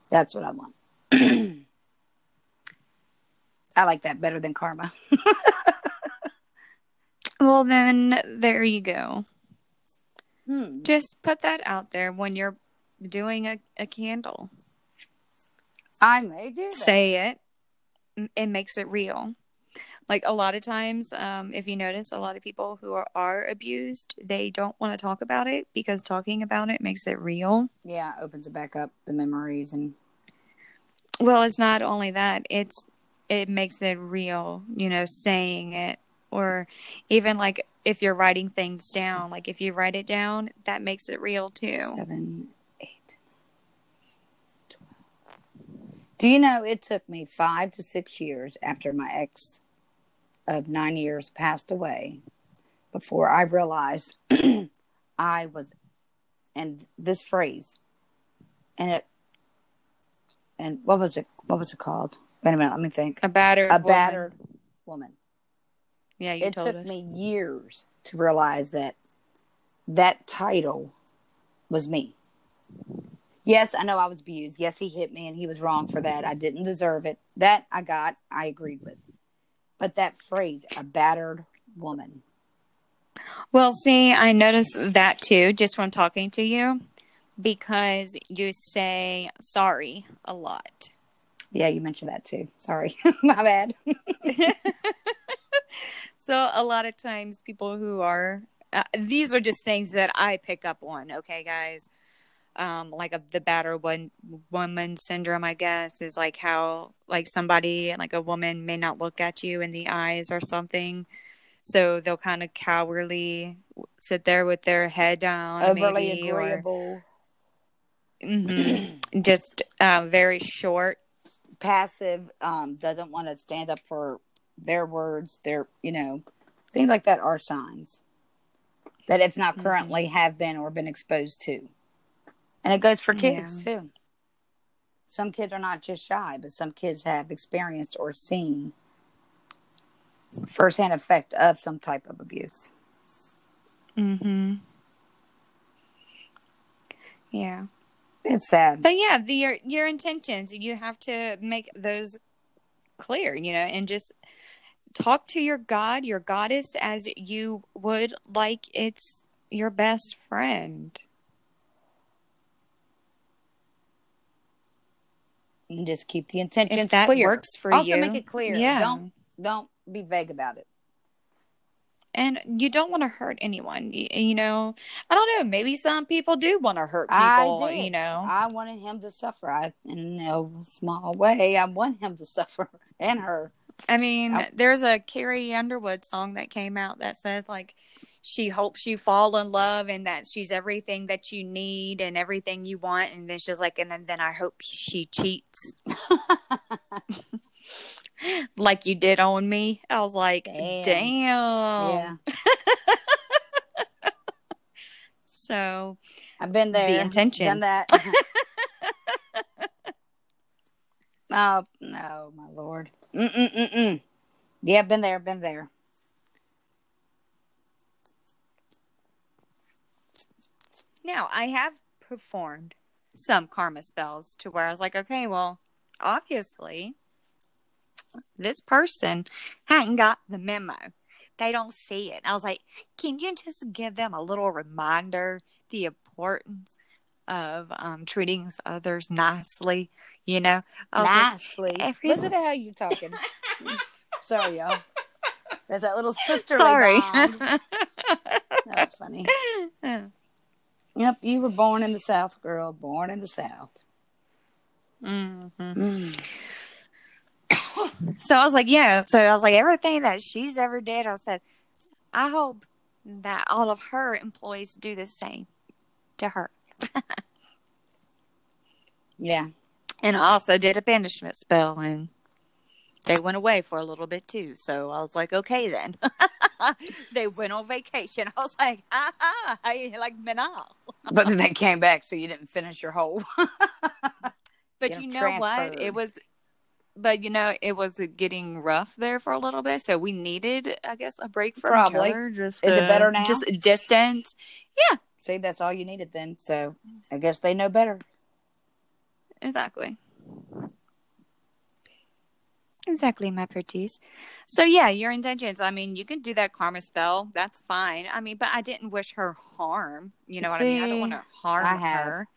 That's what I want. I like that better than karma. Well, then there you go. Hmm. Just put that out there when you're doing a, a candle. I may do that. say it it makes it real. Like a lot of times um, if you notice a lot of people who are, are abused they don't want to talk about it because talking about it makes it real. Yeah, opens it back up the memories and well it's not only that it's it makes it real you know saying it or even like if you're writing things down like if you write it down that makes it real too. Seven, eight, Do you know it took me five to six years after my ex of nine years passed away before I realized I was, and this phrase, and it, and what was it? What was it called? Wait a minute, let me think. a battered A woman. battered woman. yeah you it told took us me years to realize that that title was me. Yes, I know I was abused. Yes, he hit me and he was wrong for that. I didn't deserve it. That I got, I agreed with. But that phrase, a battered woman. Well, see, I noticed that too just from talking to you because you say sorry a lot. Yeah, you mentioned that too. Sorry. My bad. So, a lot of times, people who are uh, these are just things that I pick up on, okay, guys? Um, like a, the batter one woman syndrome, I guess, is like how like somebody like a woman may not look at you in the eyes or something, so they'll kind of cowardly sit there with their head down, Overly maybe, or- agreeable, Mhm. just uh, very short. passive, um, doesn't want to stand up for their words, their, you know, things like that are signs that if not Mhm. currently have been or been exposed to. And it goes for kids too. Some kids are not just shy, but some kids have experienced or seen firsthand effect of some type of abuse. Mm-hmm. Yeah. It's sad. But yeah, the, your your intentions, you have to make those clear, you know, and just talk to your God, your goddess, as you would like it's your best friend. And just keep the intentions if that clear. works for also you, make it clear. Yeah. Don't don't be vague about it. and you don't want to hurt anyone. You, you know, I don't know. Maybe some people do want to hurt I people. did. You know, I wanted him to suffer. I, in a small way, I want him to suffer and her. I mean, I- there's a Carrie Underwood song that came out that says like she hopes you fall in love and that she's everything that you need and everything you want, and then she's like, and then, then I hope she cheats like you did on me. I was like, Damn. damn. yeah, So I've been there. The intention. Done that. oh no, my lord. Mm-mm-mm-mm. Yeah, been there. Been there. Now, I have performed some karma spells to where I was like, okay, well, obviously, this person hadn't got the memo. They don't see it. I was like, can you just give them a little reminder the importance of um, treating others nicely? You know, like, Nicely. every- Listen to how you talking. Sorry, y'all. There's that little sisterly sorry. That was funny. Yep, you were born in the South, girl. Born in the South. Mhm. Mm. So I was like, yeah. So I was like, everything that she's ever did, I said, I hope that all of her employees do the same to her. Yeah. And I also did a banishment spell, and they went away for a little bit too. So I was like, okay then. they went on vacation. I was like, I like Menal. But then they came back, so you didn't finish your whole. But you know what? It was, but you know, it was getting rough there for a little bit. So we needed, I guess, a break from Probably. each other. Just Is it uh, better now? Just distance. Yeah see, that's all you needed then. So I guess they know better. Exactly. Exactly, my pretties. So yeah, your intentions. I mean, you can do that karma spell. That's fine. I mean, but I didn't wish her harm. You know what I mean? I don't want to harm her.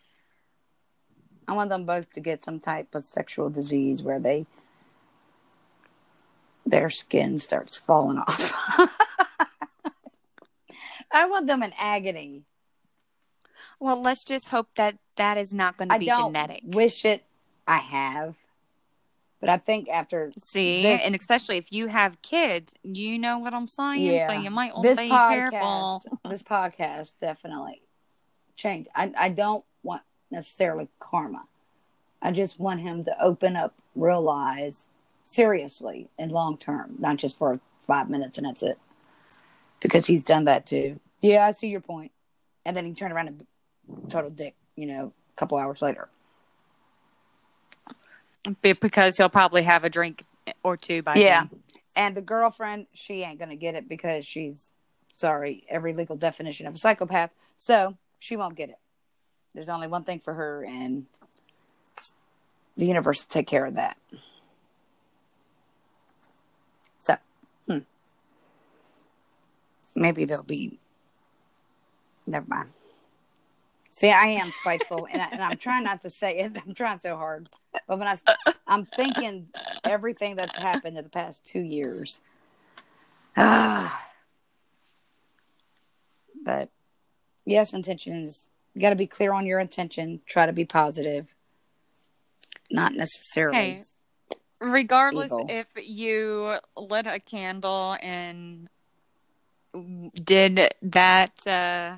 I want them both to get some type of sexual disease where they their skin starts falling off. I want them in agony. Well, let's just hope that that is not going to be don't genetic. wish it. I have, but I think after See, this- and especially if you have kids, you know what I'm saying. Yeah. So you might this be careful. podcast, this podcast definitely changed. I I don't necessarily karma. I just want him to open up, realize seriously and long term, not just for five minutes and that's it. Because he's done that too. Yeah, I see your point. And then he turned around and total dick, you know, a couple hours later. Because he'll probably have a drink or two by Yeah. then. And the girlfriend, she ain't gonna get it because she's sorry, every legal definition of a psychopath. So she won't get it. There's only one thing for her, and the universe will take care of that. So, hmm. maybe they'll be. Never mind. See, I am spiteful, and, I, I'm trying not to say it. I'm trying so hard, but when I, I'm thinking everything that's happened in the past two years. Ah. But yes, intentions. You got to be clear on your intention. Try to be positive. Not necessarily. Okay. regardless evil. if you lit a candle and did that uh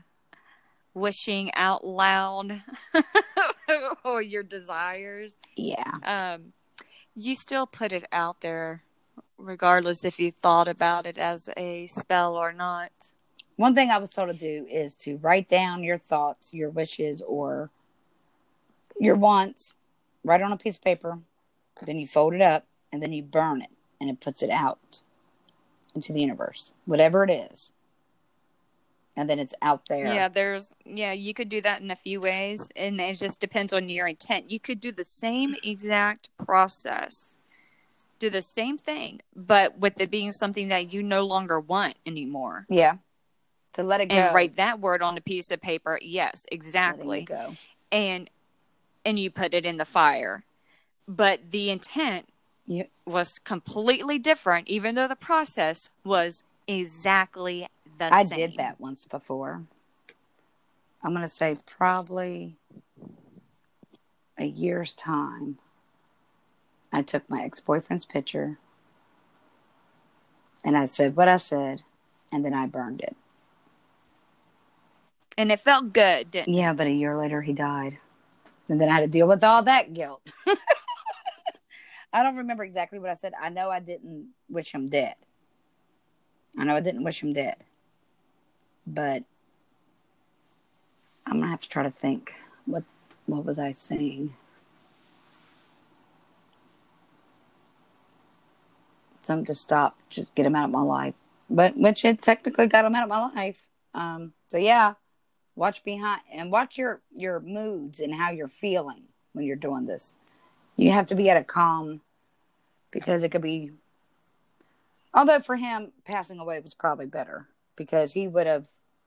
wishing out loud or your desires Yeah. um you still put it out there regardless if you thought about it as a spell or not One thing I was told to do is to write down your thoughts, your wishes, or your wants. Write it on a piece of paper. Then you fold it up and then you burn it, and it puts it out into the universe, whatever it is. And then it's out there. yeah there's yeah you could do that in a few ways and it just depends on your intent you could do the same exact process do the same thing but with it being something that you no longer want anymore Yeah. To let it go. and write that word on a piece of paper yes exactly go. and and you put it in the fire but the intent You, was completely different, even though the process was exactly the I same. I did that once before. I'm going to say probably a year's time. I took my ex boyfriend's picture and I said what I said, and then I burned it. And it felt good, Yeah, but a year later he died. And then I had to deal with all that guilt. I don't remember exactly what I said. I know I didn't wish him dead. I know I didn't wish him dead. But I'm gonna have to try to think what what was I saying? Something to stop, just get him out of my life. But which it technically got him out of my life. Um, so yeah, watch behind and watch your your moods and how you're feeling when you're doing this. You have to be at a calm because it could be although for him passing away was probably better because he would have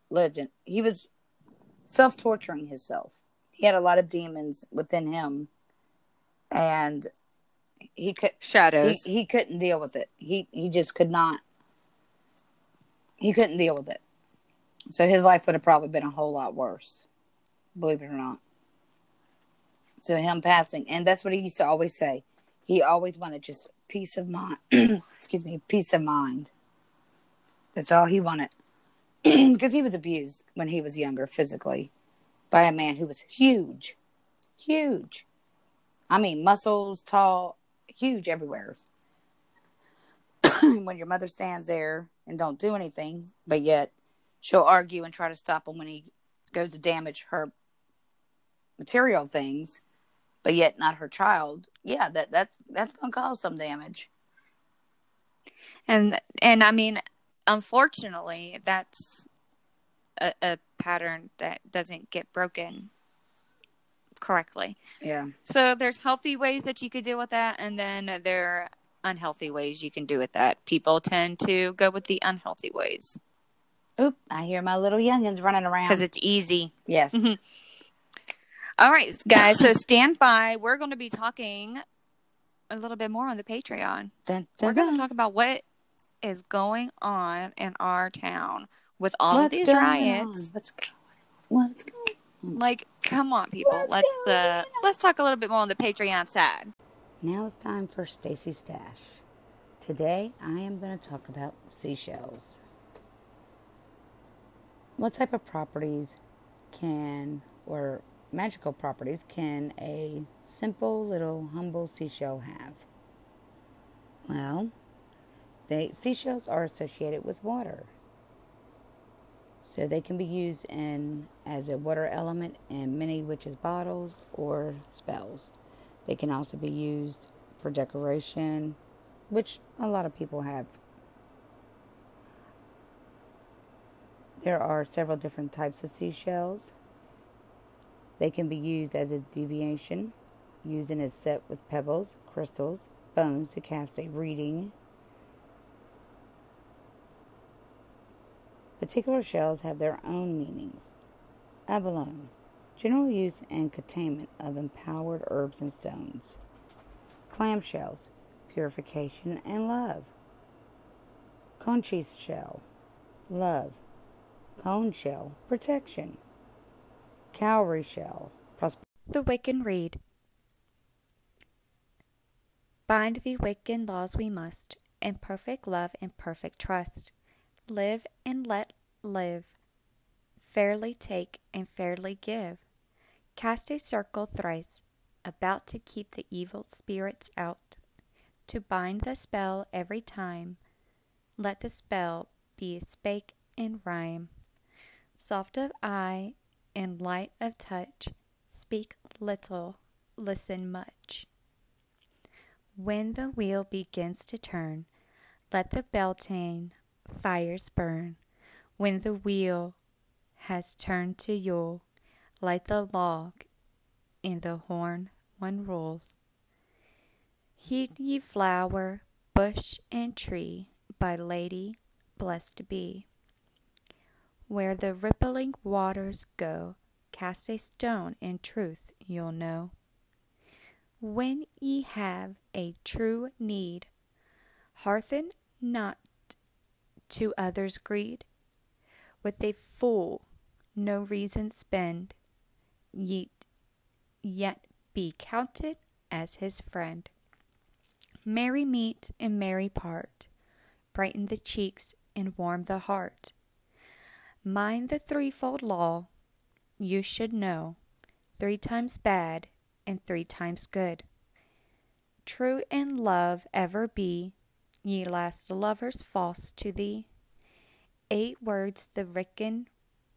lived in he was self-torturing himself. He had a lot of demons within him and he could he, Shadows. he couldn't deal with it. He he just could not he couldn't deal with it so his life would have probably been a whole lot worse, believe it or not. So him passing, and that's what he used to always say. He always wanted just peace of mind. excuse me, peace of mind. That's all he wanted, because he was abused when he was younger physically by a man who was huge, huge. I mean, muscles, tall, huge everywhere. when your mother stands there and don't do anything, but yet she'll argue and try to stop him when he goes to damage her material things, but yet not her child. Yeah, that that's that's gonna cause some damage. and and I mean, unfortunately, that's a, a pattern that doesn't get broken correctly. Yeah. So there's healthy ways that you could deal with that, and then there are unhealthy ways you can do with that. People tend to go with the unhealthy ways Oop! I hear my little youngins running around. because it's easy. yes. Mhm. All right, guys. So stand by. We're going to be talking a little bit more on the Patreon. Dun, We're going to talk about what is going on in our town with all What's of these riots. on? What's going? What's going? on? Like, come on, people. What's let's uh let's talk a little bit more on the Patreon side. Now it's time for Stacy Stash. Today I am going to talk about seashells. What type of properties can, or magical properties, can a simple little humble seashell have? Well, they seashells are associated with water. So they can be used in as a water element in many witches' bottles or spells. They can also be used for decoration, which a lot of people have. There are several different types of seashells. They can be used as a divination, using a set with pebbles, crystals, bones to cast a reading. Particular shells have their own meanings. Abalone, general use and containment of empowered herbs and stones. Clamshells, purification and love. Conchise shell, love. Cone shell, protection. Cowrie shell, prosperity. The Wiccan Rede. Bind the Wiccan laws we must, in perfect love and perfect trust. Live and let live. Fairly take and fairly give. Cast a circle thrice, about to keep the evil spirits out. To bind the spell every time, let the spell be spake in rhyme. Soft of eye and light of touch, speak little, listen much. When the wheel begins to turn, let the beltane fires burn. When the wheel has turned to Yule, light the log in the horn one rolls. Heed ye flower, bush, and tree, by Lady blessed be. Where the rippling waters go, cast a stone, in truth you'll know. when ye have a true need, hearken not to others' greed. With a fool no reason spend, yet, yet be counted as his friend. Merry meet and merry part, brighten the cheeks and warm the heart. Mind the threefold law, you should know three times bad and three times good. True in love ever be, ye last lovers false to thee. Eight words the Wiccan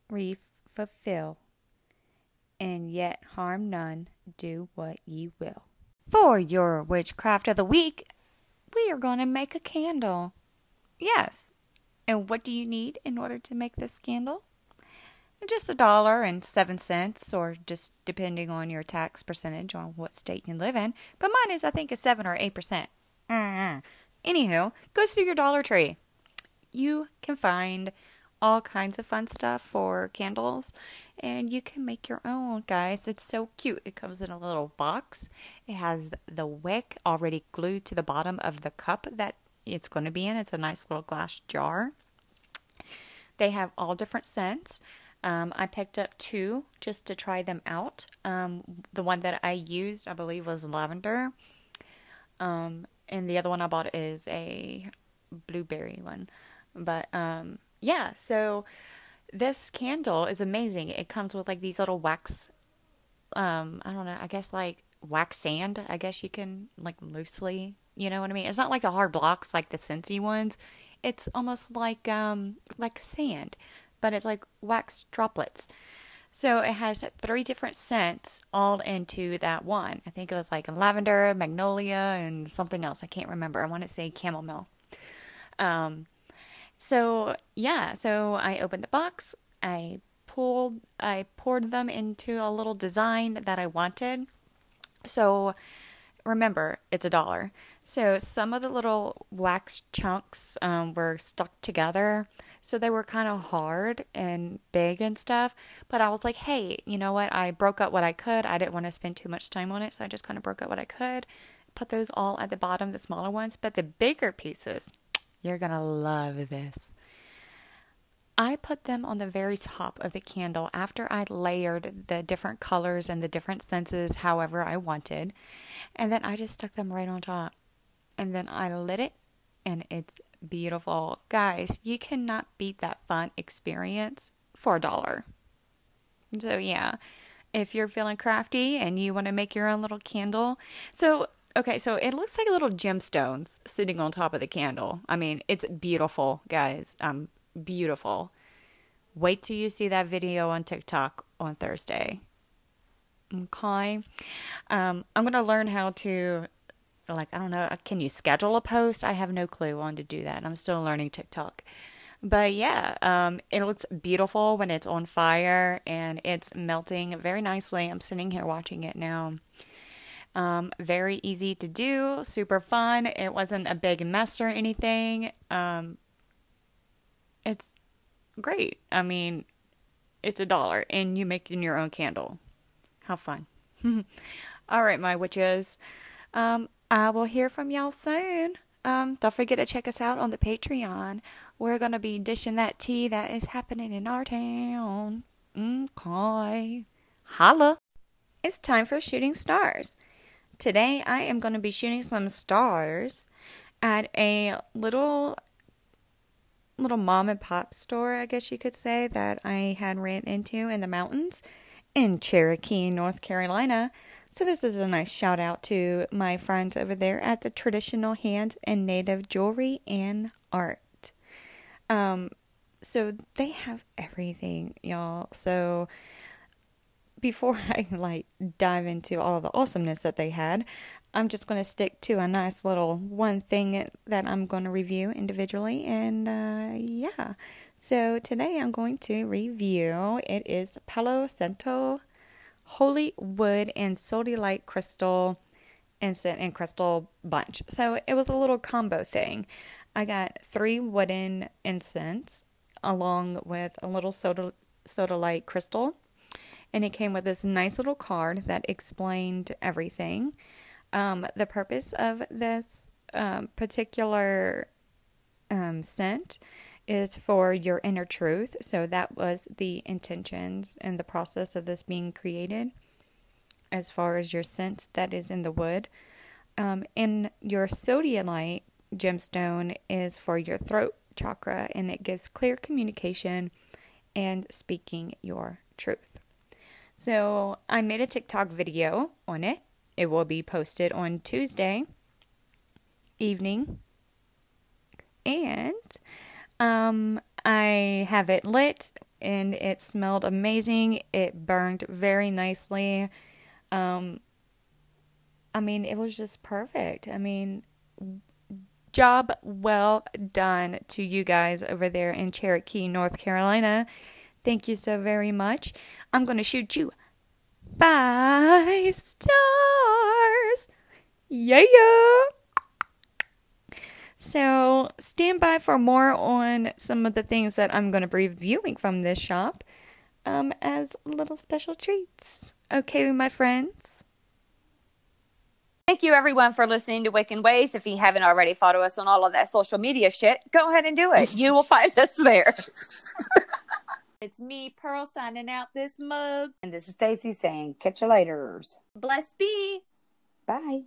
Rede fulfill, and yet harm none, do what ye will. For your witchcraft of the week, we are going to make a candle. Yes. And what do you need in order to make this candle? Just a dollar and seven cents, or just depending on your tax percentage on what state you live in. But mine is, I think, a seven or eight percent. Uh-uh. Anywho, go to your Dollar Tree. You can find all kinds of fun stuff for candles and you can make your own guys it's so cute it comes in a little box it has the wick already glued to the bottom of the cup that it's going to be in it's a nice little glass jar they have all different scents um, I picked up two just to try them out. Um, the one that I used, I believe, was lavender. Um, and the other one I bought is a blueberry one. But um, yeah, so this candle is amazing. It comes with like these little wax, um, I don't know, I guess like wax sand, I guess you can like loosely, you know what I mean? It's not like the hard blocks like the Scentsy ones. It's almost like um like sand, but it's like wax droplets. So it has three different scents all into that one. I think it was like lavender, magnolia, and something else. I can't remember. I want to say chamomile. Um, so yeah, so I opened the box. I pulled, I poured them into a little design that I wanted. So remember, it's a dollar. So some of the little wax chunks um, were stuck together. So they were kind of hard and big and stuff. But I was like, hey, you know what? I broke up what I could. I didn't want to spend too much time on it. So I just kind of broke up what I could. Put those all at the bottom, the smaller ones. But the bigger pieces, you're going to love this. I put them on the very top of the candle after I layered the different colors and the different senses however I wanted. And then I just stuck them right on top. And then I lit it and it's beautiful. Guys, you cannot beat that fun experience for a dollar. So, yeah, if you're feeling crafty and you want to make your own little candle. So, okay, so it looks like little gemstones sitting on top of the candle. I mean, it's beautiful, guys. Um, beautiful. Wait till you see that video on TikTok on Thursday. Okay. Um, I'm going to learn how to like I don't know, can you schedule a post? I have no clue on to do that. I'm still learning TikTok. But yeah, um, it looks beautiful when it's on fire and it's melting very nicely. I'm sitting here watching it now. Um, very easy to do, super fun. It wasn't a big mess or anything. Um, it's great. I mean, it's a dollar and you making your own candle. How fun. All right, my witches. Um, I will hear from y'all soon. Um, don't forget to check us out on the Patreon. We're gonna be dishing that tea that is happening in our town. Okay. Holla. It's time for shooting stars. Today I am gonna be shooting some stars at a little little mom and pop store, I guess you could say, that I had ran into in the mountains in Cherokee, North Carolina. So, this is a nice shout out to my friends over there at the Traditional Hands and Native Jewelry and Art. Um, so, they have everything, y'all. So, before I like dive into all the awesomeness that they had, I'm just going to stick to a nice little one thing that I'm going to review individually. And uh, yeah, so today I'm going to review it is Palo Santo Holy Wood and Sodalite Crystal Incense and Crystal Bunch. So it was a little combo thing. I got three wooden incense along with a little soda sodalite crystal and it came with this nice little card that explained everything. Um, the purpose of this um, particular um, scent is for your inner truth. So that was the intentions and the process of this being created, as far as your sense that is in the wood. Um, and your sodalite gemstone is for your throat chakra, and it gives clear communication and speaking your truth. So I made a TikTok video on it. It will be posted on Tuesday evening. And um, I have it lit and it smelled amazing. It burned very nicely. Um, I mean, it was just perfect. I mean, job well done to you guys over there in Cherokee, North Carolina. Thank you so very much. I'm going to shoot you five stars. Yeah. So stand by for more on some of the things that I'm going to be reviewing from this shop um, as little special treats. Okay, my friends. Thank you, everyone, for listening to Wiccan Ways. If you haven't already followed us on all of that social media shit, go ahead and do it. You will find us there. it's me, Pearl, signing out this mug. And this is Stacy saying, catch you later. Bless be. Bye.